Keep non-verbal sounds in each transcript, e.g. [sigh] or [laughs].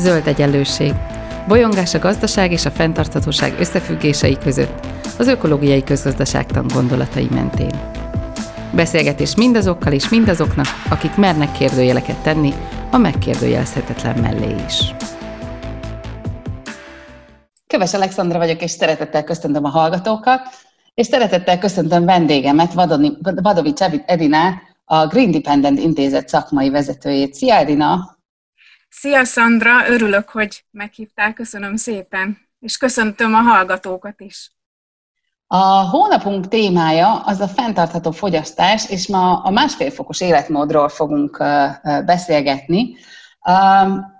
Zöld egyenlőség. Bolyongás a gazdaság és a fenntarthatóság összefüggései között, az ökológiai közgazdaságtan gondolatai mentén. Beszélgetés mindazokkal és mindazoknak, akik mernek kérdőjeleket tenni, a megkérdőjelezhetetlen mellé is. Köves Alexandra vagyok, és szeretettel köszöntöm a hallgatókat, és szeretettel köszöntöm vendégemet, Vadovics Edinát, a Green Dependent Intézet szakmai vezetőjét. Szia Edina! Szia Szandra, örülök, hogy meghívtál, köszönöm szépen, és köszöntöm a hallgatókat is. A hónapunk témája az a fenntartható fogyasztás, és ma a másfél fokos életmódról fogunk beszélgetni.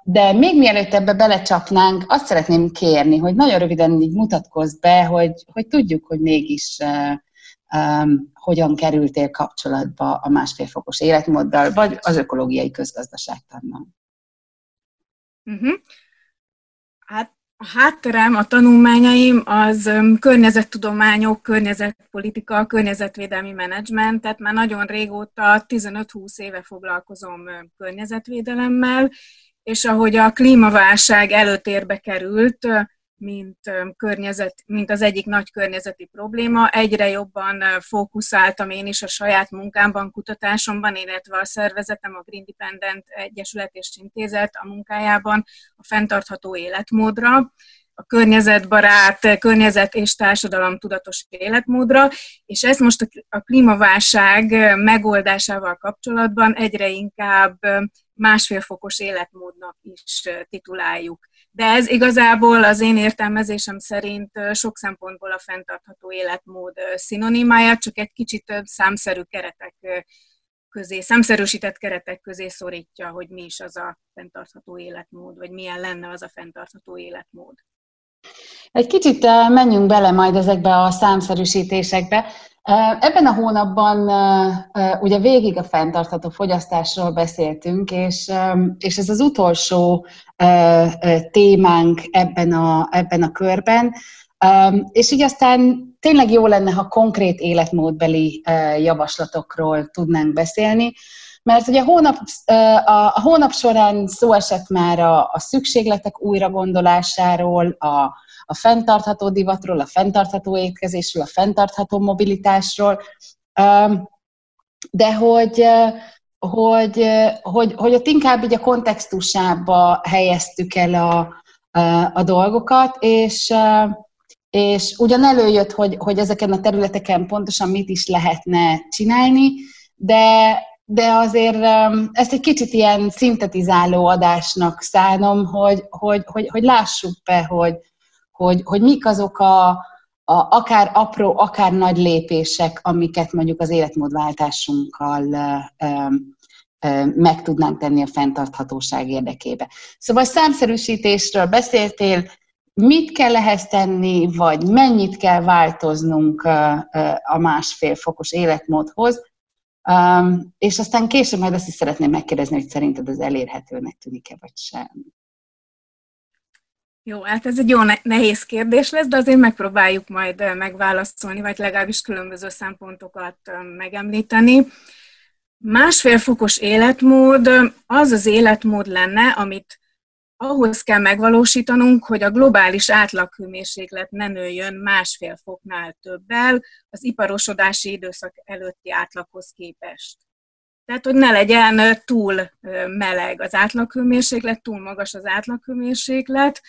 De még mielőtt ebbe belecsapnánk, azt szeretném kérni, hogy nagyon röviden így mutatkozz be, hogy, hogy tudjuk, hogy mégis um, hogyan kerültél kapcsolatba a másfél fokos életmóddal, vagy az ökológiai közgazdaságtannal. Uh-huh. Hát a hátterem, a tanulmányaim az környezettudományok, környezetpolitika, környezetvédelmi menedzsment, tehát már nagyon régóta, 15-20 éve foglalkozom környezetvédelemmel, és ahogy a klímaválság előtérbe került, mint, környezet, mint az egyik nagy környezeti probléma. Egyre jobban fókuszáltam én is a saját munkámban, kutatásomban, illetve a szervezetem, a Green Dependent Egyesület és Intézet a munkájában a fenntartható életmódra a környezetbarát, környezet és társadalom tudatos életmódra, és ezt most a klímaválság megoldásával kapcsolatban egyre inkább másfél fokos életmódnak is tituláljuk. De ez igazából az én értelmezésem szerint sok szempontból a fenntartható életmód szinonimája, csak egy kicsit számszerű keretek közé, számszerűsített keretek közé szorítja, hogy mi is az a fenntartható életmód, vagy milyen lenne az a fenntartható életmód. Egy kicsit menjünk bele majd ezekbe a számszerűsítésekbe. Ebben a hónapban ugye végig a fenntartható fogyasztásról beszéltünk, és, és ez az utolsó témánk ebben a, ebben a körben. És így aztán tényleg jó lenne, ha konkrét életmódbeli javaslatokról tudnánk beszélni, mert ugye a hónap, a hónap során szó esett már a, a szükségletek újra gondolásáról, a, a fenntartható divatról, a fenntartható étkezésről, a fenntartható mobilitásról, de hogy, hogy, hogy, hogy ott inkább így a kontextusába helyeztük el a, a dolgokat, és, és ugyan előjött, hogy, hogy ezeken a területeken pontosan mit is lehetne csinálni, de, de azért ezt egy kicsit ilyen szintetizáló adásnak szánom, hogy, hogy, hogy, hogy lássuk be, hogy, hogy, hogy mik azok a, a, akár apró, akár nagy lépések, amiket mondjuk az életmódváltásunkkal meg tudnánk tenni a fenntarthatóság érdekébe. Szóval számszerűsítésről beszéltél, mit kell ehhez tenni, vagy mennyit kell változnunk a másfél fokos életmódhoz, és aztán később majd azt is szeretném megkérdezni, hogy szerinted az elérhetőnek tűnik-e, vagy sem. Jó, hát ez egy jó nehéz kérdés lesz, de azért megpróbáljuk majd megválaszolni, vagy legalábbis különböző szempontokat megemlíteni. Másfél fokos életmód az az életmód lenne, amit ahhoz kell megvalósítanunk, hogy a globális átlaghőmérséklet ne nőjön másfél foknál többel az iparosodási időszak előtti átlaghoz képest. Tehát, hogy ne legyen túl meleg az átlaghőmérséklet, túl magas az átlaghőmérséklet,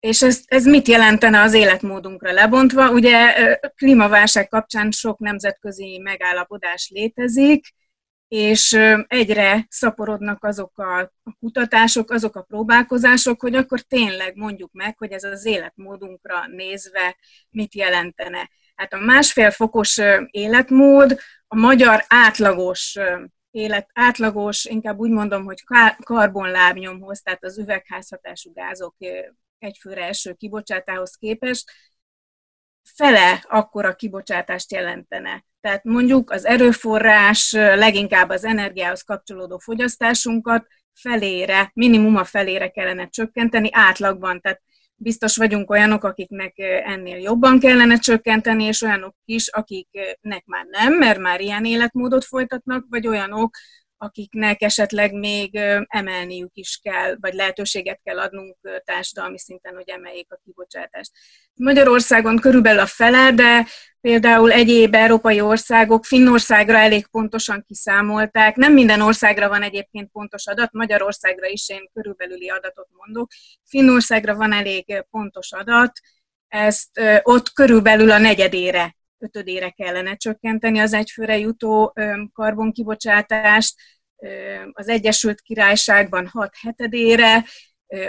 és ez, ez mit jelentene az életmódunkra lebontva? Ugye klímaválság kapcsán sok nemzetközi megállapodás létezik, és egyre szaporodnak azok a kutatások, azok a próbálkozások, hogy akkor tényleg mondjuk meg, hogy ez az életmódunkra nézve mit jelentene. Hát a másfél fokos életmód a magyar átlagos élet, átlagos, inkább úgy mondom, hogy karbonlábnyomhoz, tehát az üvegházhatású gázok egyfőre eső kibocsátához képest fele akkora kibocsátást jelentene. Tehát mondjuk az erőforrás, leginkább az energiához kapcsolódó fogyasztásunkat felére, minimum a felére kellene csökkenteni átlagban. Tehát biztos vagyunk olyanok, akiknek ennél jobban kellene csökkenteni, és olyanok is, akiknek már nem, mert már ilyen életmódot folytatnak, vagy olyanok, akiknek esetleg még emelniük is kell, vagy lehetőséget kell adnunk társadalmi szinten, hogy emeljék a kibocsátást. Magyarországon körülbelül a fele, de például egyéb európai országok Finnországra elég pontosan kiszámolták. Nem minden országra van egyébként pontos adat, Magyarországra is én körülbelüli adatot mondok. Finnországra van elég pontos adat, ezt ott körülbelül a negyedére ötödére kellene csökkenteni az egyfőre jutó karbonkibocsátást, az Egyesült Királyságban 6 hetedére,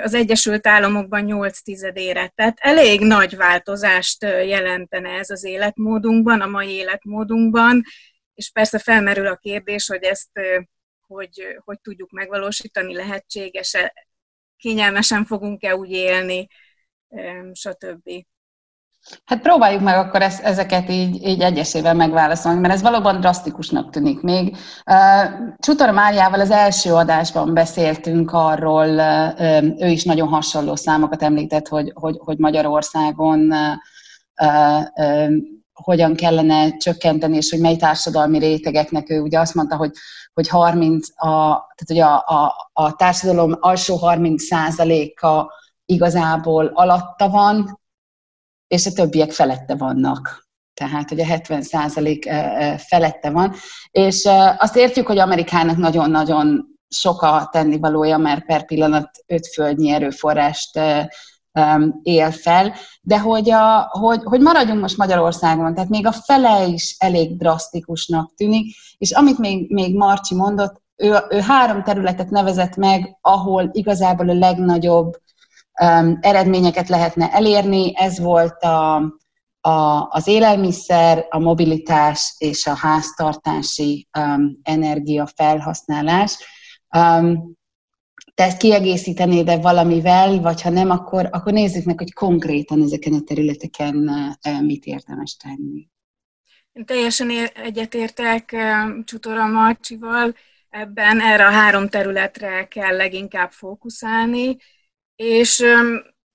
az Egyesült Államokban 8 tizedére. Tehát elég nagy változást jelentene ez az életmódunkban, a mai életmódunkban, és persze felmerül a kérdés, hogy ezt hogy, hogy tudjuk megvalósítani, lehetséges-e, kényelmesen fogunk-e úgy élni, stb. Hát próbáljuk meg akkor ezeket így, így egyesével megválaszolni, mert ez valóban drasztikusnak tűnik még. Csutor Máriával az első adásban beszéltünk arról, ő is nagyon hasonló számokat említett, hogy, hogy, hogy Magyarországon hogyan kellene csökkenteni, és hogy mely társadalmi rétegeknek ő ugye azt mondta, hogy, hogy 30 a, tehát ugye a, a, a társadalom alsó 30 százaléka igazából alatta van, és a többiek felette vannak. Tehát, hogy a 70% felette van. És azt értjük, hogy Amerikának nagyon-nagyon sok a tennivalója, mert per pillanat öt földnyi erőforrást él fel, de hogy, a, hogy, hogy maradjunk most Magyarországon, tehát még a fele is elég drasztikusnak tűnik, és amit még, még Marci mondott, ő, ő három területet nevezett meg, ahol igazából a legnagyobb eredményeket lehetne elérni. Ez volt a, a, az élelmiszer, a mobilitás és a háztartási um, energiafelhasználás. Um, te ezt kiegészítenéd -e valamivel, vagy ha nem, akkor, akkor nézzük meg, hogy konkrétan ezeken a területeken mit érdemes tenni. Én teljesen egyetértek Csutora Marcsival, ebben erre a három területre kell leginkább fókuszálni, és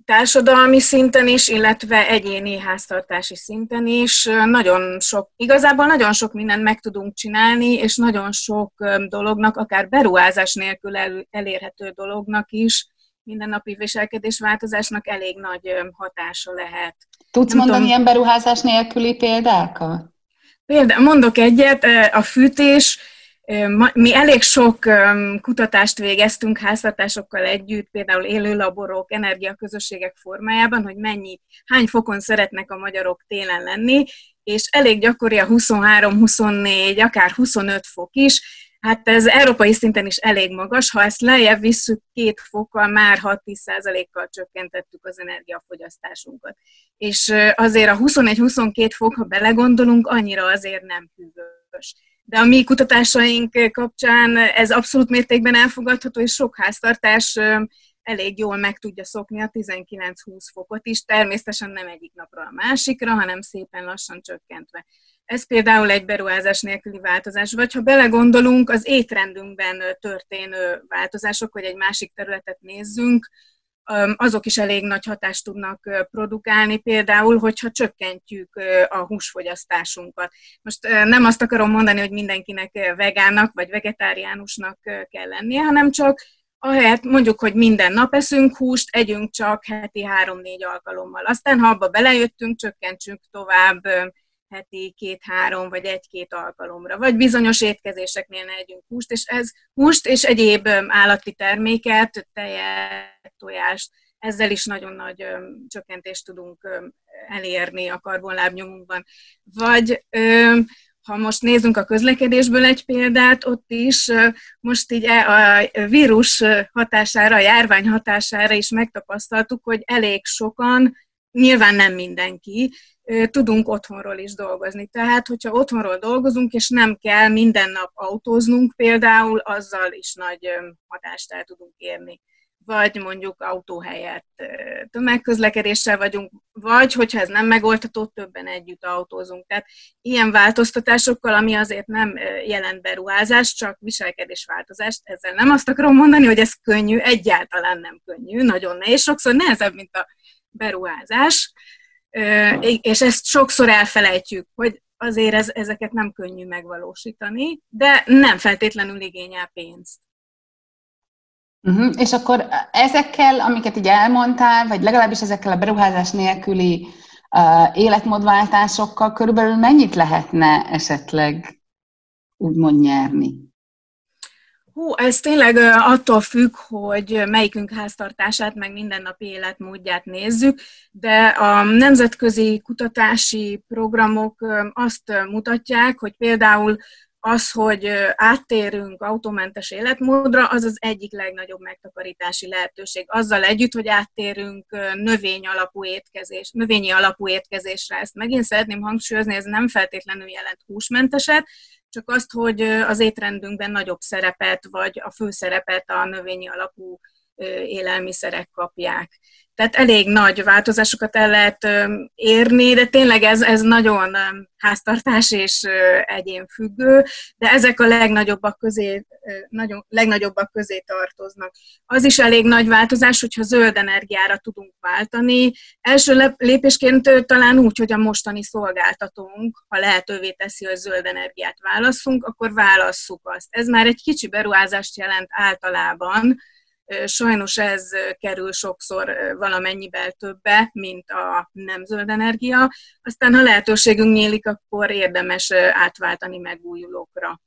társadalmi szinten is, illetve egyéni háztartási szinten is nagyon sok, igazából nagyon sok mindent meg tudunk csinálni, és nagyon sok dolognak, akár beruházás nélkül el, elérhető dolognak is, mindennapi viselkedésváltozásnak elég nagy hatása lehet. Tudsz Nem mondani tudom, ilyen beruházás nélküli példákat? Például mondok egyet, a fűtés, mi elég sok kutatást végeztünk háztartásokkal együtt, például élő laborok, energiaközösségek formájában, hogy mennyi, hány fokon szeretnek a magyarok télen lenni, és elég gyakori a 23-24, akár 25 fok is, Hát ez európai szinten is elég magas, ha ezt lejjebb visszük két fokkal, már 6-10%-kal csökkentettük az energiafogyasztásunkat. És azért a 21-22 fok, ha belegondolunk, annyira azért nem hűvös de a mi kutatásaink kapcsán ez abszolút mértékben elfogadható, és sok háztartás elég jól meg tudja szokni a 19-20 fokot is, természetesen nem egyik napra a másikra, hanem szépen lassan csökkentve. Ez például egy beruházás nélküli változás, vagy ha belegondolunk az étrendünkben történő változások, hogy egy másik területet nézzünk, azok is elég nagy hatást tudnak produkálni, például, hogyha csökkentjük a húsfogyasztásunkat. Most nem azt akarom mondani, hogy mindenkinek vegánnak vagy vegetáriánusnak kell lennie, hanem csak ahelyett mondjuk, hogy minden nap eszünk húst, együnk csak heti három-négy alkalommal. Aztán, ha abba belejöttünk, csökkentsünk tovább heti két-három vagy egy-két alkalomra, vagy bizonyos étkezéseknél ne együnk húst, és ez húst és egyéb állati terméket, tejet, tojást, ezzel is nagyon nagy csökkentést tudunk elérni a karbonlábnyomunkban. Vagy ha most nézzünk a közlekedésből egy példát, ott is most így e, a vírus hatására, a járvány hatására is megtapasztaltuk, hogy elég sokan, nyilván nem mindenki, tudunk otthonról is dolgozni. Tehát, hogyha otthonról dolgozunk, és nem kell minden nap autóznunk például, azzal is nagy hatást el tudunk érni. Vagy mondjuk autó helyett tömegközlekedéssel vagyunk, vagy hogyha ez nem megoldható, többen együtt autózunk. Tehát ilyen változtatásokkal, ami azért nem jelent beruházás, csak viselkedésváltozást, ezzel nem azt akarom mondani, hogy ez könnyű, egyáltalán nem könnyű, nagyon nehéz, sokszor nehezebb, mint a beruházás, és ezt sokszor elfelejtjük, hogy azért ez, ezeket nem könnyű megvalósítani, de nem feltétlenül igényel pénzt. Uh-huh. És akkor ezekkel, amiket így elmondtál, vagy legalábbis ezekkel a beruházás nélküli uh, életmódváltásokkal körülbelül mennyit lehetne esetleg úgymond nyerni? Hú, ez tényleg attól függ, hogy melyikünk háztartását, meg mindennapi életmódját nézzük, de a nemzetközi kutatási programok azt mutatják, hogy például az, hogy áttérünk autómentes életmódra, az az egyik legnagyobb megtakarítási lehetőség. Azzal együtt, hogy áttérünk növény alapú étkezés, növényi alapú étkezésre. Ezt megint szeretném hangsúlyozni, ez nem feltétlenül jelent húsmenteset, csak azt, hogy az étrendünkben nagyobb szerepet, vagy a főszerepet a növényi alapú élelmiszerek kapják. Tehát elég nagy változásokat el lehet érni, de tényleg ez, ez nagyon háztartás és egyén függő, de ezek a legnagyobbak közé, nagyon, legnagyobbak közé tartoznak. Az is elég nagy változás, hogyha zöld energiára tudunk váltani. Első lépésként talán úgy, hogy a mostani szolgáltatónk, ha lehetővé teszi, hogy zöld energiát válaszunk, akkor válasszuk azt. Ez már egy kicsi beruházást jelent általában, Sajnos ez kerül sokszor valamennyivel többe, mint a nem zöld energia. Aztán, ha lehetőségünk nyílik, akkor érdemes átváltani megújulókra.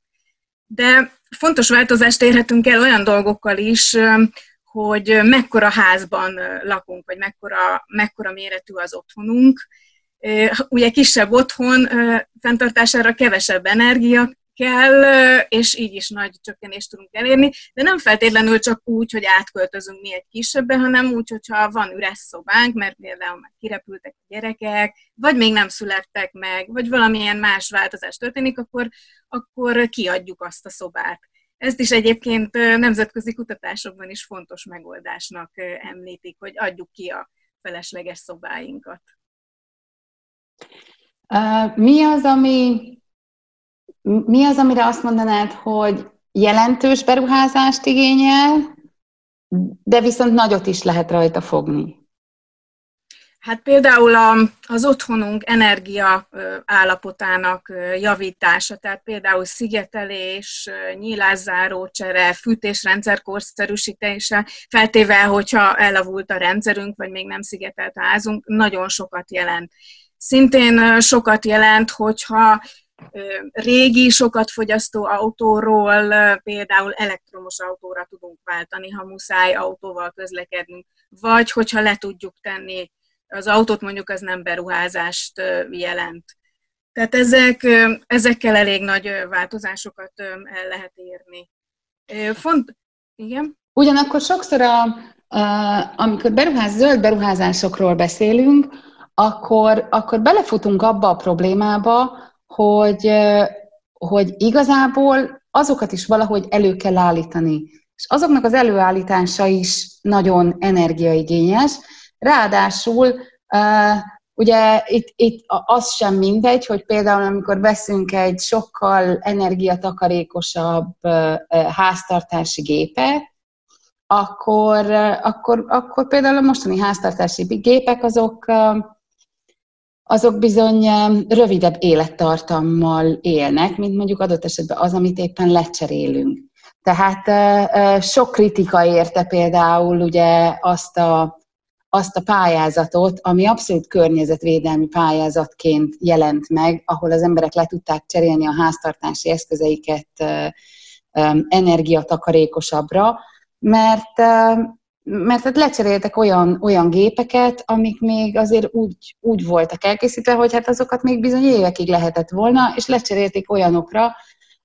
De fontos változást érhetünk el olyan dolgokkal is, hogy mekkora házban lakunk, vagy mekkora, mekkora méretű az otthonunk. Ugye kisebb otthon fenntartására kevesebb energia kell, és így is nagy csökkenést tudunk elérni, de nem feltétlenül csak úgy, hogy átköltözünk mi egy kisebbe, hanem úgy, hogyha van üres szobánk, mert például már kirepültek a gyerekek, vagy még nem születtek meg, vagy valamilyen más változás történik, akkor, akkor kiadjuk azt a szobát. Ezt is egyébként nemzetközi kutatásokban is fontos megoldásnak említik, hogy adjuk ki a felesleges szobáinkat. Mi az, ami mi az, amire azt mondanád, hogy jelentős beruházást igényel, de viszont nagyot is lehet rajta fogni? Hát például az otthonunk energia állapotának javítása, tehát például szigetelés, nyílászáró csere, fűtésrendszer korszerűsítése, feltéve, hogyha elavult a rendszerünk, vagy még nem szigetelt a házunk, nagyon sokat jelent. Szintén sokat jelent, hogyha régi, sokat fogyasztó autóról például elektromos autóra tudunk váltani, ha muszáj autóval közlekednünk, vagy hogyha le tudjuk tenni az autót, mondjuk az nem beruházást jelent. Tehát ezek, ezekkel elég nagy változásokat el lehet érni. Font, igen? Ugyanakkor sokszor, a, a, amikor beruház, zöld beruházásokról beszélünk, akkor, akkor belefutunk abba a problémába, hogy, hogy igazából azokat is valahogy elő kell állítani. És azoknak az előállítása is nagyon energiaigényes. Ráadásul ugye itt, itt az sem mindegy, hogy például amikor veszünk egy sokkal energiatakarékosabb háztartási gépet, akkor, akkor, akkor például a mostani háztartási gépek azok azok bizony rövidebb élettartammal élnek, mint mondjuk adott esetben az, amit éppen lecserélünk. Tehát sok kritika érte például ugye azt a, azt a pályázatot, ami abszolút környezetvédelmi pályázatként jelent meg, ahol az emberek le tudták cserélni a háztartási eszközeiket energiatakarékosabbra, mert mert hát lecseréltek olyan, olyan gépeket, amik még azért úgy, úgy voltak elkészítve, hogy hát azokat még bizony évekig lehetett volna, és lecserélték olyanokra,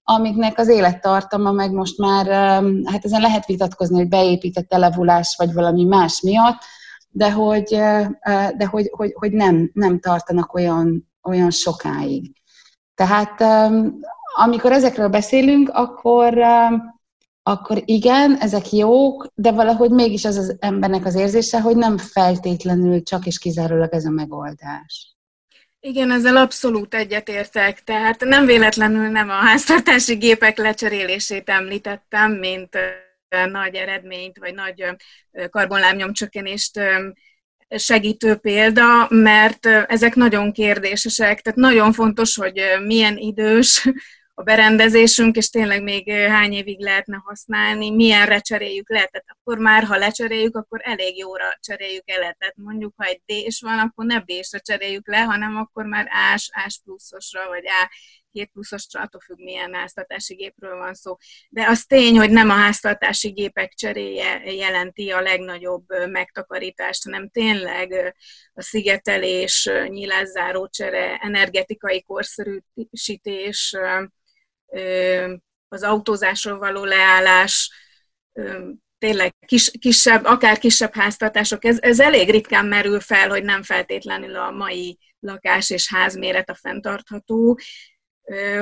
amiknek az élettartama meg most már, hát ezen lehet vitatkozni, hogy beépített elevulás vagy valami más miatt, de hogy, de hogy, hogy, hogy nem, nem tartanak olyan, olyan sokáig. Tehát amikor ezekről beszélünk, akkor akkor igen, ezek jók, de valahogy mégis az az embernek az érzése, hogy nem feltétlenül csak és kizárólag ez a megoldás. Igen, ezzel abszolút egyetértek. Tehát nem véletlenül nem a háztartási gépek lecserélését említettem, mint nagy eredményt, vagy nagy karbonlábnyomcsökkenést segítő példa, mert ezek nagyon kérdésesek, tehát nagyon fontos, hogy milyen idős a berendezésünk, és tényleg még hány évig lehetne használni, milyenre cseréljük le. Tehát akkor már, ha lecseréljük, akkor elég jóra cseréljük el. Tehát mondjuk, ha egy D-s van, akkor ne B-sre cseréljük le, hanem akkor már A-s, A-s pluszosra, vagy A két pluszos attól függ, milyen háztartási gépről van szó. De az tény, hogy nem a háztartási gépek cseréje jelenti a legnagyobb megtakarítást, hanem tényleg a szigetelés, nyilázzáró csere, energetikai korszerűsítés, az autózásról való leállás, tényleg kis, kisebb, akár kisebb háztartások, ez, ez elég ritkán merül fel, hogy nem feltétlenül a mai lakás és házméret a fenntartható,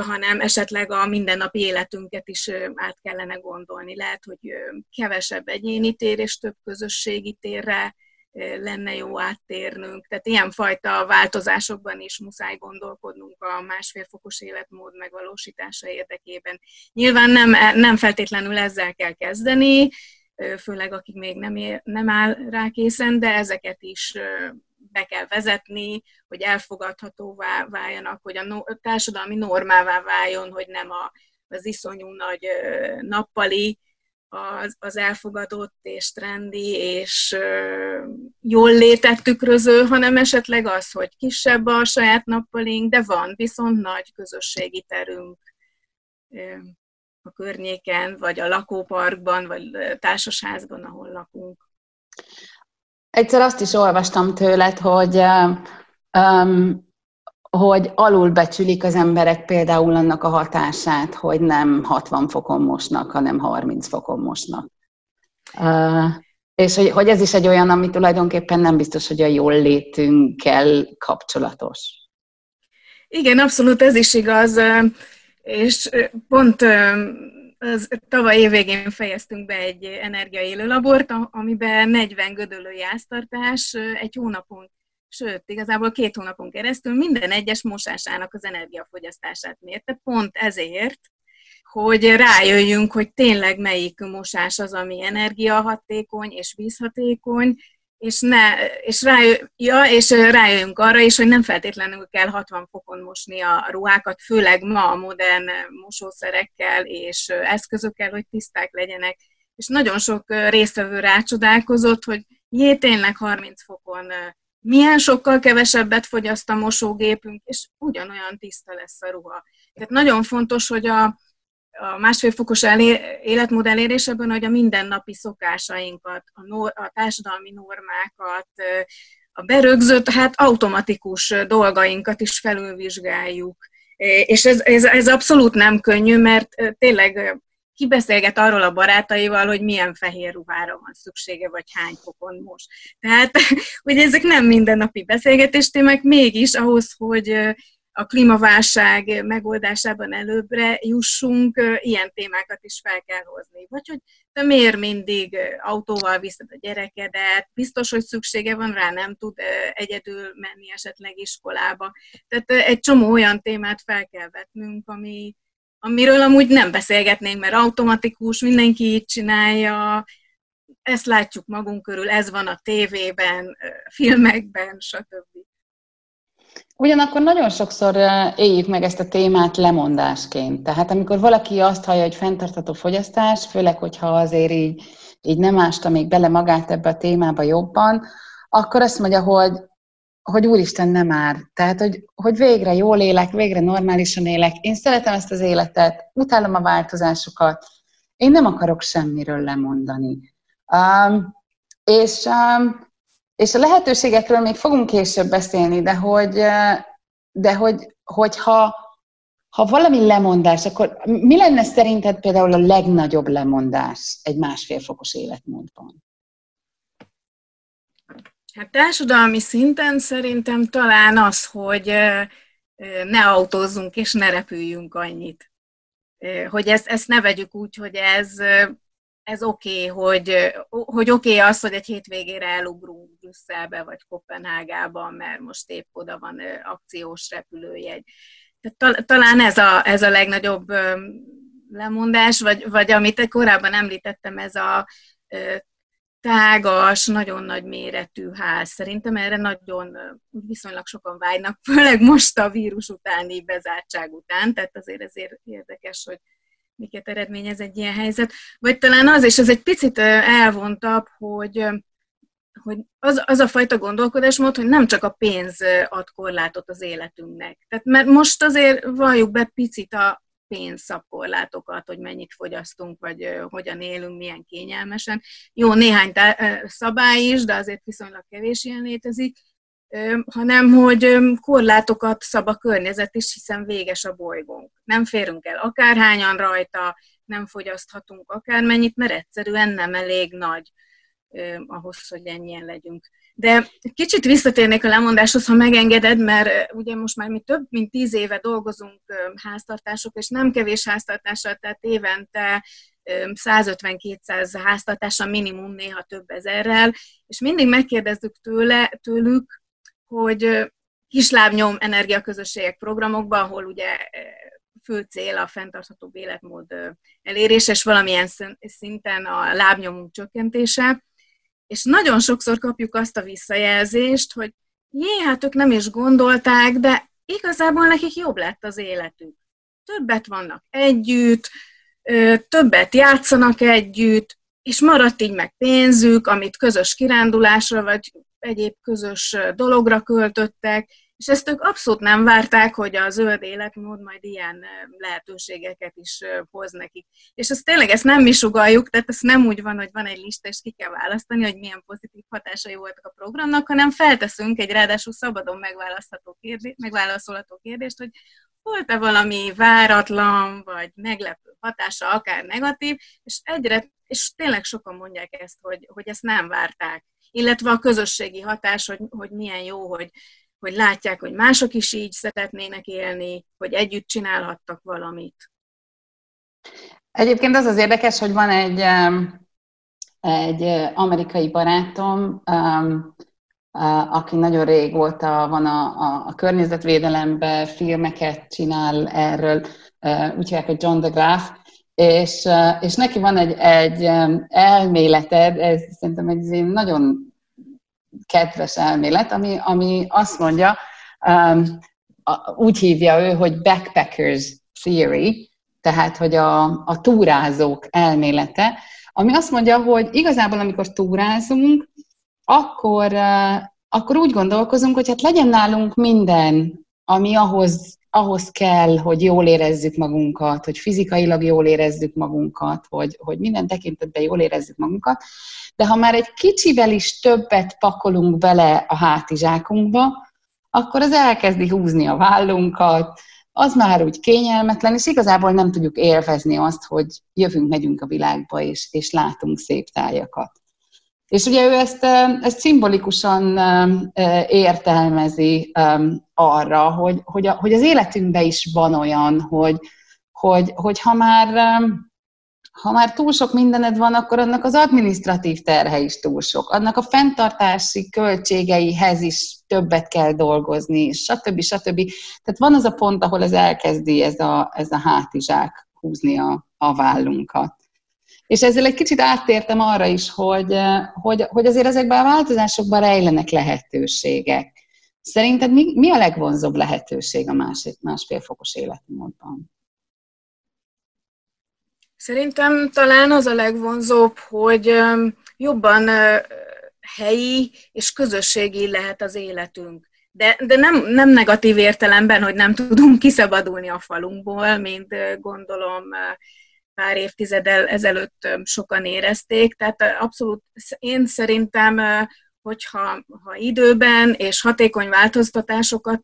hanem esetleg a mindennapi életünket is át kellene gondolni. Lehet, hogy kevesebb egyéni tér és több közösségi térre lenne jó áttérnünk. Tehát ilyenfajta változásokban is muszáj gondolkodnunk a másfél fokos életmód megvalósítása érdekében. Nyilván nem, nem feltétlenül ezzel kell kezdeni, főleg akik még nem, ér, nem áll rá készen, de ezeket is be kell vezetni, hogy elfogadhatóvá váljanak, hogy a no, társadalmi normává váljon, hogy nem a, az iszonyú nagy nappali az, az elfogadott és trendi és jól létet tükröző, hanem esetleg az, hogy kisebb a saját nappalink, de van viszont nagy közösségi terünk a környéken, vagy a lakóparkban, vagy társasházban, ahol lakunk. Egyszer azt is olvastam tőled, hogy um, hogy alulbecsülik az emberek például annak a hatását, hogy nem 60 fokon mosnak, hanem 30 fokon mosnak. Uh, és hogy, hogy ez is egy olyan, ami tulajdonképpen nem biztos, hogy a jól létünkkel kapcsolatos. Igen, abszolút ez is igaz, és pont az tavaly évvégén fejeztünk be egy energiaélő labort, amiben 40 gödölő jáztartás egy hónapon sőt, igazából két hónapon keresztül minden egyes mosásának az energiafogyasztását mérte, pont ezért, hogy rájöjjünk, hogy tényleg melyik mosás az, ami energiahatékony és vízhatékony, és, ne, és, rájö, ja, és rájöjjünk arra is, hogy nem feltétlenül kell 60 fokon mosni a ruhákat, főleg ma a modern mosószerekkel és eszközökkel, hogy tiszták legyenek. És nagyon sok résztvevő rácsodálkozott, hogy jé, tényleg 30 fokon milyen sokkal kevesebbet fogyaszt a mosógépünk, és ugyanolyan tiszta lesz a ruha. Tehát nagyon fontos, hogy a, a másfél fokos elé, életmód elérésében, hogy a mindennapi szokásainkat, a, nor, a társadalmi normákat, a berögzött, hát automatikus dolgainkat is felülvizsgáljuk. És ez, ez, ez abszolút nem könnyű, mert tényleg ki beszélget arról a barátaival, hogy milyen fehér ruhára van szüksége, vagy hány fokon most. Tehát, [laughs] hogy ezek nem mindennapi beszélgetés témák, mégis ahhoz, hogy a klímaválság megoldásában előbbre jussunk, ilyen témákat is fel kell hozni. Vagy hogy te miért mindig autóval viszed a gyerekedet, biztos, hogy szüksége van rá, nem tud egyedül menni esetleg iskolába. Tehát egy csomó olyan témát fel kell vetnünk, ami, amiről amúgy nem beszélgetnénk, mert automatikus, mindenki így csinálja, ezt látjuk magunk körül, ez van a tévében, filmekben, stb. Ugyanakkor nagyon sokszor éljük meg ezt a témát lemondásként. Tehát amikor valaki azt hallja, hogy fenntartható fogyasztás, főleg, hogyha azért így, így nem ásta még bele magát ebbe a témába jobban, akkor azt mondja, hogy hogy úristen nem már. Tehát, hogy, hogy végre jól élek, végre normálisan élek. Én szeretem ezt az életet, utálom a változásokat. Én nem akarok semmiről lemondani. Um, és, um, és a lehetőségekről még fogunk később beszélni, de hogy, de hogy, hogyha ha valami lemondás, akkor mi lenne szerinted például a legnagyobb lemondás egy másfél fokos életmódban? Hát társadalmi szinten szerintem talán az, hogy ne autózzunk és ne repüljünk annyit. Hogy ezt, ezt ne vegyük úgy, hogy ez, ez oké, okay, hogy, hogy oké okay az, hogy egy hétvégére elugrunk Brüsszelbe vagy Kopenhágában, mert most épp oda van akciós repülőjegy. Tehát talán ez a, ez a legnagyobb lemondás, vagy, vagy amit korábban említettem, ez a tágas, nagyon nagy méretű ház. Szerintem erre nagyon viszonylag sokan vágynak, főleg most a vírus utáni bezártság után, tehát azért ezért érdekes, hogy miket eredményez egy ilyen helyzet. Vagy talán az, és ez egy picit elvontabb, hogy, hogy az, az a fajta gondolkodásmód, hogy nem csak a pénz ad korlátot az életünknek. Tehát mert most azért valljuk be picit a, pénzszabkorlátokat, hogy mennyit fogyasztunk, vagy hogyan élünk, milyen kényelmesen. Jó, néhány szabály is, de azért viszonylag kevés ilyen létezik, hanem hogy korlátokat szab a környezet is, hiszen véges a bolygónk. Nem férünk el akárhányan rajta, nem fogyaszthatunk akármennyit, mert egyszerűen nem elég nagy ahhoz, hogy ennyien legyünk. De kicsit visszatérnék a lemondáshoz, ha megengeded, mert ugye most már mi több mint tíz éve dolgozunk háztartások, és nem kevés háztartással, tehát évente 150-200 háztartása minimum, néha több ezerrel, és mindig megkérdezzük tőle, tőlük, hogy kislábnyom energiaközösségek programokban, ahol ugye fő cél a fenntartható életmód elérése, és valamilyen szinten a lábnyomunk csökkentése, és nagyon sokszor kapjuk azt a visszajelzést, hogy jé, hát ők nem is gondolták, de igazából nekik jobb lett az életük. Többet vannak együtt, többet játszanak együtt, és maradt így meg pénzük, amit közös kirándulásra vagy egyéb közös dologra költöttek, és ezt ők abszolút nem várták, hogy a zöld életmód majd ilyen lehetőségeket is hoz nekik. És ezt tényleg ezt nem mi sugaljuk, tehát ez nem úgy van, hogy van egy lista, és ki kell választani, hogy milyen pozitív hatásai voltak a programnak, hanem felteszünk egy ráadásul szabadon megválasztható kérdést, megválaszolható kérdést, hogy volt-e valami váratlan, vagy meglepő hatása, akár negatív, és egyre, és tényleg sokan mondják ezt, hogy, hogy ezt nem várták. Illetve a közösségi hatás, hogy, hogy milyen jó, hogy, hogy látják, hogy mások is így szeretnének élni, hogy együtt csinálhattak valamit. Egyébként az az érdekes, hogy van egy, egy amerikai barátom, aki nagyon régóta van a, a, a környezetvédelemben, filmeket csinál erről, úgy hívják, hogy John de Graaf, és, és neki van egy, egy elméleted, ez szerintem egy nagyon kedves elmélet, ami, ami azt mondja, um, úgy hívja ő, hogy backpackers theory, tehát hogy a, a túrázók elmélete, ami azt mondja, hogy igazából amikor túrázunk, akkor, uh, akkor úgy gondolkozunk, hogy hát legyen nálunk minden, ami ahhoz, ahhoz kell, hogy jól érezzük magunkat, hogy fizikailag jól érezzük magunkat, hogy, hogy minden tekintetben jól érezzük magunkat, de ha már egy kicsivel is többet pakolunk bele a hátizsákunkba, akkor az elkezdi húzni a vállunkat, az már úgy kényelmetlen, és igazából nem tudjuk élvezni azt, hogy jövünk, megyünk a világba, és, és látunk szép tájakat. És ugye ő ezt, ezt szimbolikusan értelmezi arra, hogy, hogy, a, hogy az életünkben is van olyan, hogy, hogy, hogy ha már ha már túl sok mindened van, akkor annak az administratív terhe is túl sok. Annak a fenntartási költségeihez is többet kell dolgozni, stb. stb. Tehát van az a pont, ahol ez elkezdi ez a, ez a hátizsák húzni a, a vállunkat. És ezzel egy kicsit áttértem arra is, hogy, hogy, hogy azért ezekben a változásokban rejlenek lehetőségek. Szerinted mi, mi a legvonzóbb lehetőség a más, másfélfokos életmódban? Szerintem talán az a legvonzóbb, hogy jobban helyi és közösségi lehet az életünk. De, de nem, nem negatív értelemben, hogy nem tudunk kiszabadulni a falunkból, mint gondolom pár évtizeddel ezelőtt sokan érezték. Tehát abszolút én szerintem hogyha ha időben és hatékony változtatásokat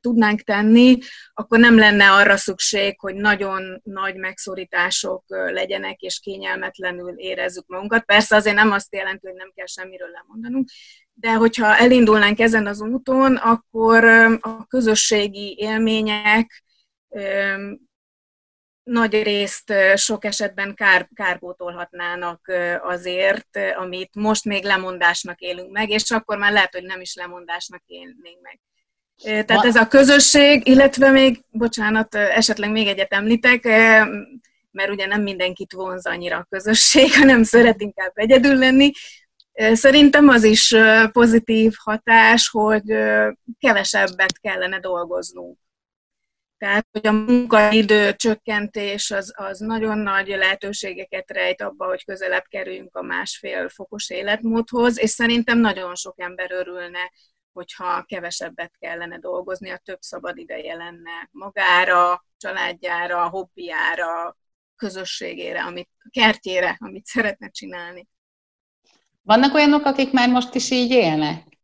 tudnánk tenni, akkor nem lenne arra szükség, hogy nagyon nagy megszorítások legyenek, és kényelmetlenül érezzük magunkat. Persze azért nem azt jelenti, hogy nem kell semmiről lemondanunk, de hogyha elindulnánk ezen az úton, akkor a közösségi élmények nagy részt sok esetben kár, kárpótolhatnának azért, amit most még lemondásnak élünk meg, és akkor már lehet, hogy nem is lemondásnak élnénk meg. Tehát ez a közösség, illetve még, bocsánat, esetleg még egyet említek, mert ugye nem mindenkit vonz annyira a közösség, [laughs] hanem szeret inkább egyedül lenni. Szerintem az is pozitív hatás, hogy kevesebbet kellene dolgoznunk. Tehát, hogy a munkaidő csökkentés az, az nagyon nagy lehetőségeket rejt abba, hogy közelebb kerüljünk a másfél fokos életmódhoz, és szerintem nagyon sok ember örülne, hogyha kevesebbet kellene dolgozni, a több szabad ideje lenne magára, családjára, hobbiára, közösségére, amit, kertjére, amit szeretne csinálni. Vannak olyanok, akik már most is így élnek?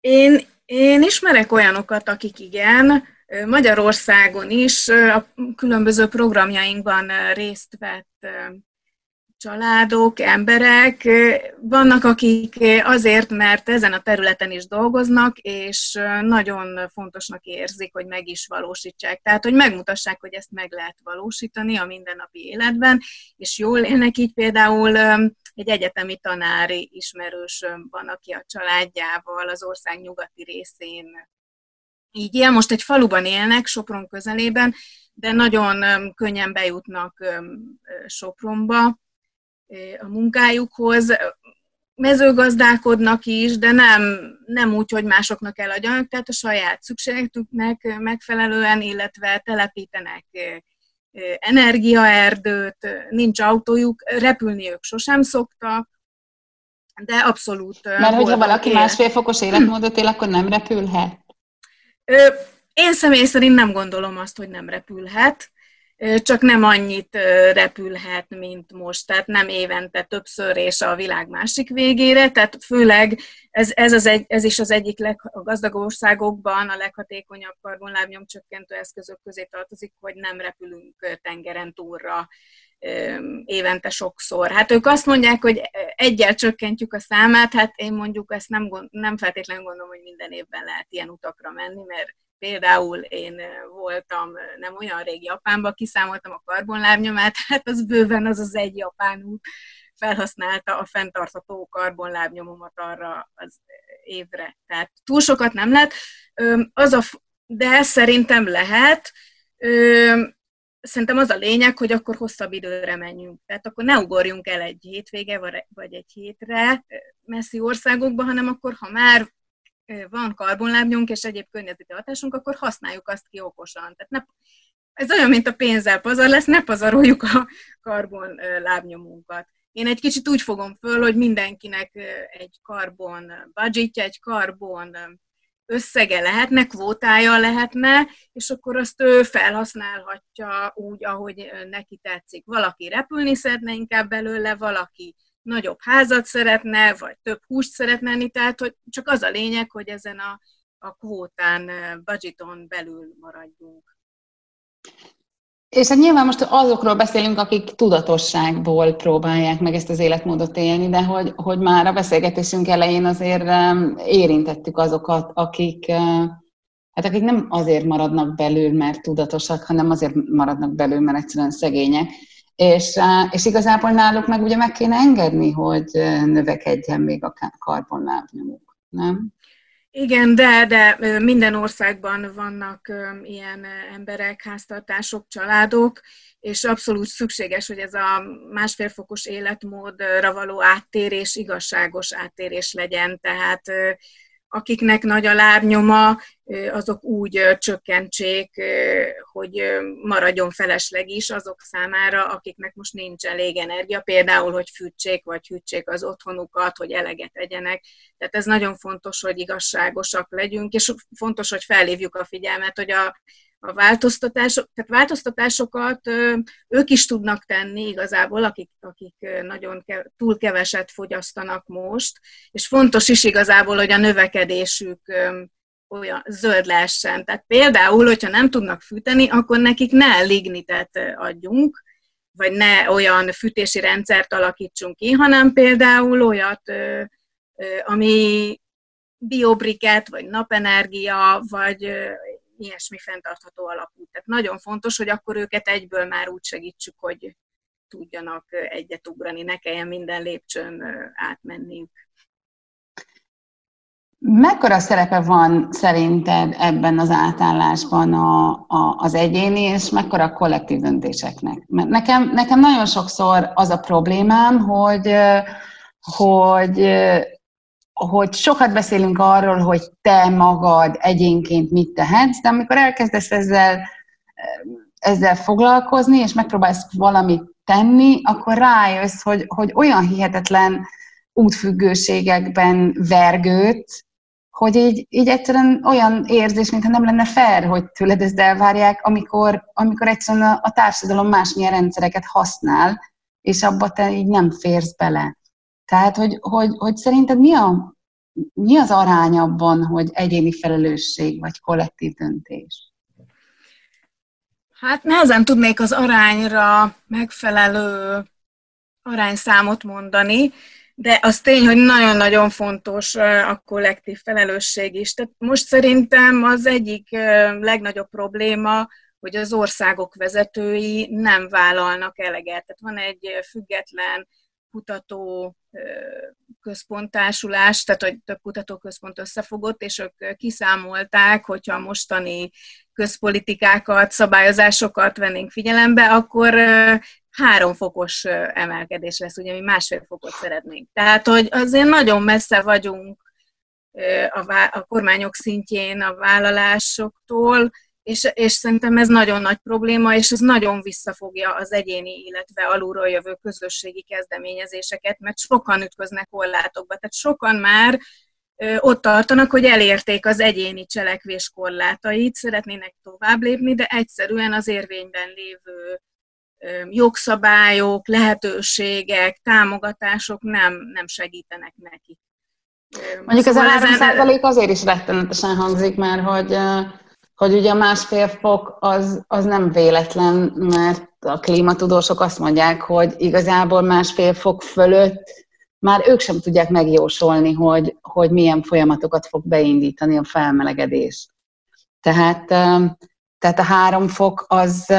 Én, én ismerek olyanokat, akik igen, Magyarországon is a különböző programjainkban részt vett családok, emberek. Vannak, akik azért, mert ezen a területen is dolgoznak, és nagyon fontosnak érzik, hogy meg is valósítsák. Tehát, hogy megmutassák, hogy ezt meg lehet valósítani a mindennapi életben, és jól élnek így például egy egyetemi tanári ismerősöm van, aki a családjával az ország nyugati részén így él. Most egy faluban élnek, Sopron közelében, de nagyon könnyen bejutnak Sopronba, a munkájukhoz, mezőgazdálkodnak is, de nem, nem úgy, hogy másoknak eladjanak, tehát a saját szükségletüknek megfelelően, illetve telepítenek energiaerdőt, nincs autójuk, repülni ők sosem szoktak, de abszolút... Mert hogyha valaki él. másfél fokos életmódot él, akkor nem repülhet? Én személy szerint nem gondolom azt, hogy nem repülhet csak nem annyit repülhet, mint most, tehát nem évente többször és a világ másik végére, tehát főleg ez, ez, az egy, ez is az egyik leggazdag országokban a leghatékonyabb karbonlábnyom csökkentő eszközök közé tartozik, hogy nem repülünk tengeren túlra évente sokszor. Hát ők azt mondják, hogy egyel csökkentjük a számát, hát én mondjuk ezt nem, nem feltétlenül gondolom, hogy minden évben lehet ilyen utakra menni, mert Például én voltam nem olyan rég Japánban, kiszámoltam a karbonlábnyomát, [laughs] hát az bőven az az egy japán út felhasználta a fenntartható karbonlábnyomomat arra az évre. Tehát túl sokat nem lehet, az a, de szerintem lehet. Szerintem az a lényeg, hogy akkor hosszabb időre menjünk. Tehát akkor ne ugorjunk el egy hétvége vagy egy hétre messzi országokba, hanem akkor, ha már van karbonlábnyunk és egyéb környezeti hatásunk, akkor használjuk azt ki okosan. Tehát ne, ez olyan, mint a pénzzel pazar lesz, ne pazaroljuk a karbon lábnyomunkat. Én egy kicsit úgy fogom föl, hogy mindenkinek egy karbon budgetja, egy karbon összege lehetne, kvótája lehetne, és akkor azt ő felhasználhatja úgy, ahogy neki tetszik. Valaki repülni szeretne inkább belőle, valaki nagyobb házat szeretne, vagy több húst szeretne enni, tehát hogy csak az a lényeg, hogy ezen a, a kvótán, budgeton belül maradjunk. És hát nyilván most azokról beszélünk, akik tudatosságból próbálják meg ezt az életmódot élni, de hogy, hogy már a beszélgetésünk elején azért érintettük azokat, akik, hát akik nem azért maradnak belül, mert tudatosak, hanem azért maradnak belül, mert egyszerűen szegények. És, és igazából náluk meg ugye meg kéne engedni, hogy növekedjen még a karbonlábnyomuk, nem? Igen, de, de minden országban vannak ilyen emberek, háztartások, családok, és abszolút szükséges, hogy ez a másfél fokos életmódra való áttérés igazságos áttérés legyen. Tehát akiknek nagy a lábnyoma, azok úgy csökkentsék, hogy maradjon felesleg is azok számára, akiknek most nincs elég energia, például, hogy fűtsék vagy hűtsék az otthonukat, hogy eleget tegyenek. Tehát ez nagyon fontos, hogy igazságosak legyünk, és fontos, hogy felhívjuk a figyelmet, hogy a a változtatások, tehát változtatásokat ők is tudnak tenni igazából, akik, akik nagyon ke, túl keveset fogyasztanak most, és fontos is igazából, hogy a növekedésük olyan zöld lehessen. Tehát például, hogyha nem tudnak fűteni, akkor nekik ne lignitet adjunk, vagy ne olyan fűtési rendszert alakítsunk ki, hanem például olyat, ami biobriket, vagy napenergia, vagy ilyesmi fenntartható alapú. Tehát nagyon fontos, hogy akkor őket egyből már úgy segítsük, hogy tudjanak egyet ugrani, ne kelljen minden lépcsőn átmenniük. Mekkora szerepe van szerinted ebben az átállásban a, a, az egyéni, és mekkora a kollektív döntéseknek? Mert nekem, nekem nagyon sokszor az a problémám, hogy, hogy, hogy sokat beszélünk arról, hogy te magad egyénként mit tehetsz, de amikor elkezdesz ezzel, ezzel foglalkozni, és megpróbálsz valamit tenni, akkor rájössz, hogy, hogy olyan hihetetlen útfüggőségekben vergőt, hogy így, így egyszerűen olyan érzés, mintha nem lenne fair, hogy tőled ezt elvárják, amikor, amikor egyszerűen a, a társadalom másmilyen rendszereket használ, és abba te így nem férsz bele. Tehát, hogy, hogy, hogy szerinted mi, a, mi az arány abban, hogy egyéni felelősség vagy kollektív döntés? Hát nehezen tudnék az arányra megfelelő arányszámot mondani, de az tény, hogy nagyon-nagyon fontos a kollektív felelősség is. Tehát most szerintem az egyik legnagyobb probléma, hogy az országok vezetői nem vállalnak eleget. Tehát van egy független kutató központásulás, tehát hogy több kutatóközpont összefogott, és ők kiszámolták, hogyha a mostani közpolitikákat, szabályozásokat vennénk figyelembe, akkor három fokos emelkedés lesz, ugye mi másfél fokot szeretnénk. Tehát, hogy azért nagyon messze vagyunk a, a kormányok szintjén a vállalásoktól, és, és szerintem ez nagyon nagy probléma, és ez nagyon visszafogja az egyéni, illetve alulról jövő közösségi kezdeményezéseket, mert sokan ütköznek korlátokba. Tehát sokan már ott tartanak, hogy elérték az egyéni cselekvés korlátait, szeretnének tovább lépni, de egyszerűen az érvényben lévő jogszabályok, lehetőségek, támogatások nem, nem segítenek nekik. Mondjuk szóval ez a 3 százalék azért is rettenetesen hangzik, mert hogy, hogy ugye a másfél fok az, az nem véletlen, mert a klímatudósok azt mondják, hogy igazából másfél fok fölött már ők sem tudják megjósolni, hogy, hogy milyen folyamatokat fog beindítani a felmelegedés. Tehát, tehát a három fok az,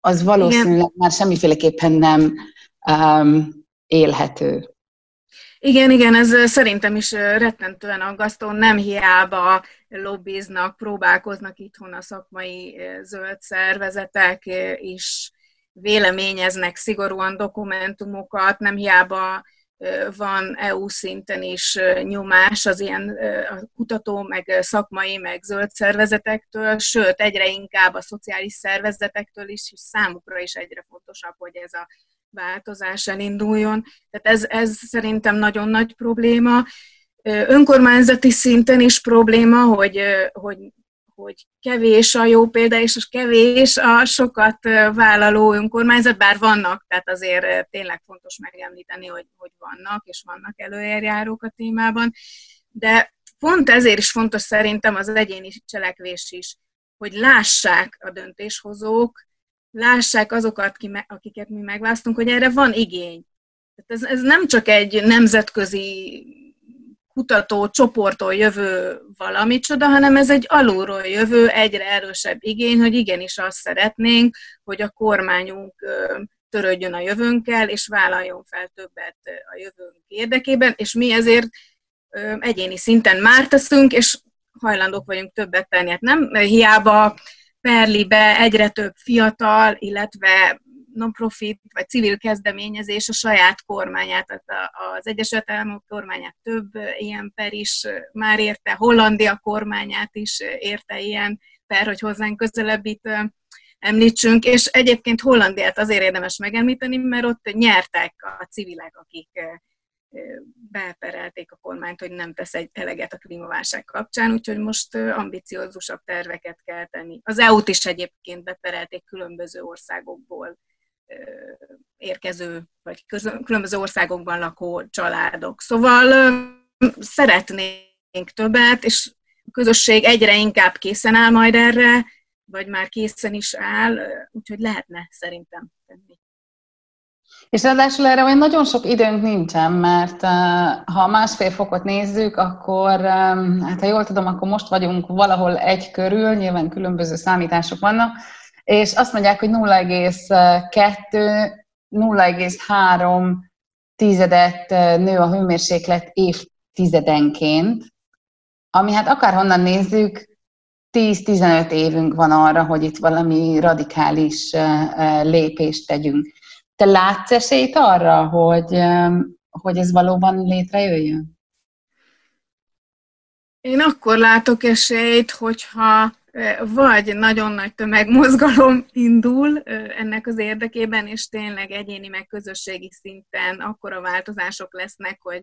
az valószínűleg Igen. már semmiféleképpen nem um, élhető. Igen, igen, ez szerintem is rettentően aggasztó, nem hiába lobbiznak, próbálkoznak itthon a szakmai zöld szervezetek is, véleményeznek szigorúan dokumentumokat, nem hiába van EU szinten is nyomás az ilyen kutató, meg szakmai, meg zöld szervezetektől, sőt, egyre inkább a szociális szervezetektől is, és számukra is egyre fontosabb, hogy ez a változás elinduljon. Tehát ez, ez szerintem nagyon nagy probléma. Önkormányzati szinten is probléma, hogy, hogy hogy kevés a jó példa, és kevés a sokat vállaló önkormányzat, bár vannak, tehát azért tényleg fontos megemlíteni, hogy, hogy vannak, és vannak előérjárók a témában, de pont ezért is fontos szerintem az egyéni cselekvés is, hogy lássák a döntéshozók, lássák azokat, akiket mi megválasztunk, hogy erre van igény. Tehát ez, ez nem csak egy nemzetközi kutató csoporttól jövő valamicsoda, hanem ez egy alulról jövő, egyre erősebb igény, hogy igenis azt szeretnénk, hogy a kormányunk törődjön a jövőnkkel, és vállaljon fel többet a jövőnk érdekében, és mi ezért egyéni szinten már teszünk, és hajlandók vagyunk többet tenni. Hát nem hiába perli be egyre több fiatal, illetve non-profit vagy civil kezdeményezés a saját kormányát, tehát az Egyesült Államok kormányát több ilyen per is már érte, Hollandia kormányát is érte ilyen per, hogy hozzánk közelebbit említsünk, és egyébként Hollandiát azért érdemes megemlíteni, mert ott nyertek a civilek, akik beperelték a kormányt, hogy nem tesz egy eleget a klímaválság kapcsán, úgyhogy most ambiciózusabb terveket kell tenni. Az EU-t is egyébként beperelték különböző országokból érkező, vagy különböző országokban lakó családok. Szóval szeretnénk többet, és a közösség egyre inkább készen áll majd erre, vagy már készen is áll, úgyhogy lehetne szerintem tenni. És ráadásul erre olyan nagyon sok időnk nincsen, mert ha másfél fokot nézzük, akkor, hát ha jól tudom, akkor most vagyunk valahol egy körül, nyilván különböző számítások vannak, és azt mondják, hogy 0,2, 0,3 tizedet nő a hőmérséklet évtizedenként, ami hát akárhonnan nézzük, 10-15 évünk van arra, hogy itt valami radikális lépést tegyünk. Te látsz esélyt arra, hogy, hogy ez valóban létrejöjjön? Én akkor látok esélyt, hogyha vagy nagyon nagy tömegmozgalom indul ennek az érdekében, és tényleg egyéni meg közösségi szinten akkora változások lesznek, hogy,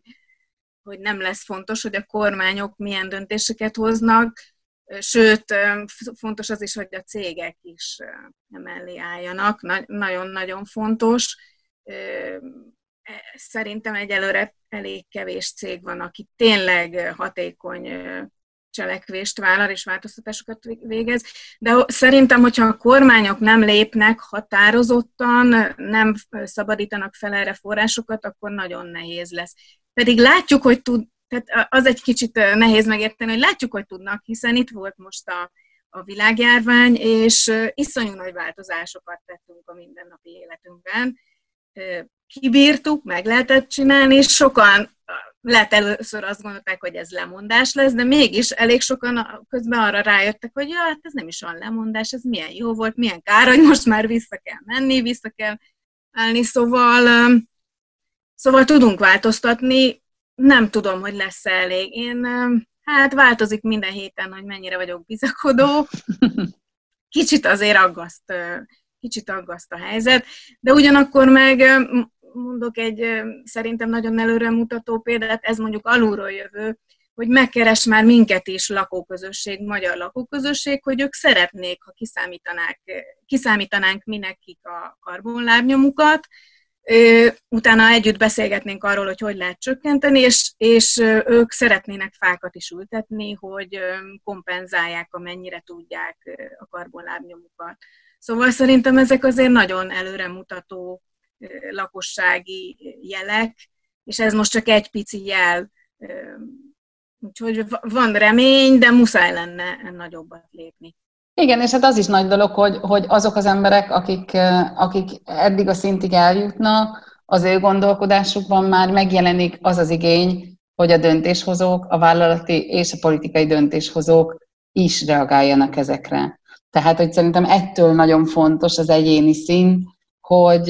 hogy nem lesz fontos, hogy a kormányok milyen döntéseket hoznak, sőt, fontos az is, hogy a cégek is emellé álljanak, nagyon-nagyon fontos. E, szerintem egyelőre elég kevés cég van, aki tényleg hatékony cselekvést vállal és változtatásokat végez, de szerintem, hogyha a kormányok nem lépnek határozottan, nem szabadítanak fel erre forrásokat, akkor nagyon nehéz lesz. Pedig látjuk, hogy tud, tehát az egy kicsit nehéz megérteni, hogy látjuk, hogy tudnak, hiszen itt volt most a, a világjárvány, és iszonyú nagy változásokat tettünk a mindennapi életünkben. Kibírtuk, meg lehetett csinálni, és sokan lehet először azt gondolták, hogy ez lemondás lesz, de mégis elég sokan közben arra rájöttek, hogy ja, hát ez nem is olyan lemondás, ez milyen jó volt, milyen kár, hogy [laughs] most már vissza kell menni, vissza kell állni, szóval, szóval tudunk változtatni, nem tudom, hogy lesz elég. Én, hát változik minden héten, hogy mennyire vagyok bizakodó. Kicsit azért aggaszt, kicsit aggaszt a helyzet, de ugyanakkor meg mondok egy szerintem nagyon előremutató példát, ez mondjuk alulról jövő, hogy megkeres már minket is lakóközösség, magyar lakóközösség, hogy ők szeretnék, ha kiszámítanák, kiszámítanánk mi nekik a karbonlábnyomukat, utána együtt beszélgetnénk arról, hogy hogy lehet csökkenteni, és, és ők szeretnének fákat is ültetni, hogy kompenzálják, amennyire tudják a karbonlábnyomukat. Szóval szerintem ezek azért nagyon előremutató lakossági jelek, és ez most csak egy pici jel. Úgyhogy van remény, de muszáj lenne nagyobbat lépni. Igen, és hát az is nagy dolog, hogy, hogy azok az emberek, akik, akik eddig a szintig eljutnak, az ő gondolkodásukban már megjelenik az az igény, hogy a döntéshozók, a vállalati és a politikai döntéshozók is reagáljanak ezekre. Tehát, hogy szerintem ettől nagyon fontos az egyéni szint, hogy,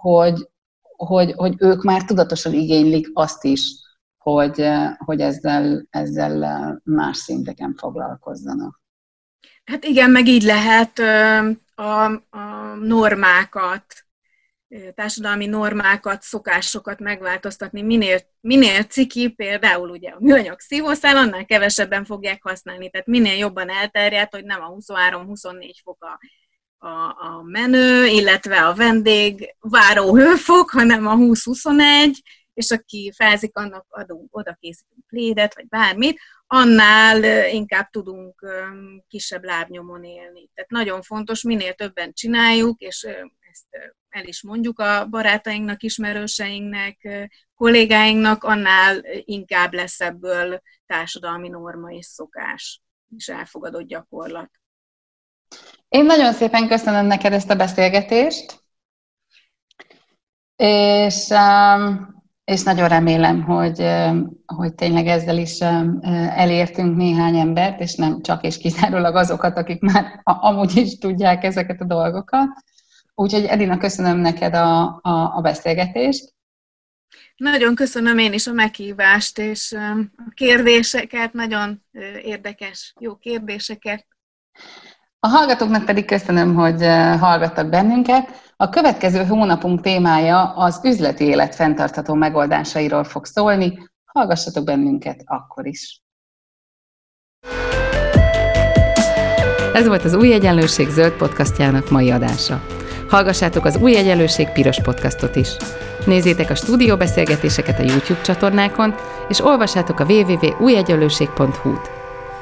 hogy, hogy, hogy ők már tudatosan igénylik azt is, hogy, hogy ezzel, ezzel más szinteken foglalkozzanak. Hát igen, meg így lehet a, a normákat, társadalmi normákat, szokásokat megváltoztatni. Minél, minél ciki, például ugye a műanyag szívószál, annál kevesebben fogják használni. Tehát minél jobban elterjedt, hogy nem a 23-24 fok a a, a menő, illetve a vendég váró hőfok, hanem a 20-21, és aki felzik, annak adunk, oda készítünk plédet, vagy bármit, annál inkább tudunk kisebb lábnyomon élni. Tehát nagyon fontos, minél többen csináljuk, és ezt el is mondjuk a barátainknak, ismerőseinknek, kollégáinknak, annál inkább lesz ebből társadalmi norma és szokás, és elfogadott gyakorlat. Én nagyon szépen köszönöm neked ezt a beszélgetést, és, um, és nagyon remélem, hogy, um, hogy tényleg ezzel is um, elértünk néhány embert, és nem csak és kizárólag azokat, akik már amúgy is tudják ezeket a dolgokat. Úgyhogy Edina, köszönöm neked a, a, a beszélgetést. Nagyon köszönöm én is a meghívást, és a kérdéseket, nagyon érdekes, jó kérdéseket. A hallgatóknak pedig köszönöm, hogy eh, hallgattak bennünket. A következő hónapunk témája az üzleti élet fenntartható megoldásairól fog szólni. Hallgassatok bennünket akkor is. Ez volt az Új Egyenlőség zöld podcastjának mai adása. Hallgassátok az Új Egyenlőség piros podcastot is. Nézzétek a stúdióbeszélgetéseket a YouTube csatornákon, és olvassátok a www.újegyenlőség.hu-t.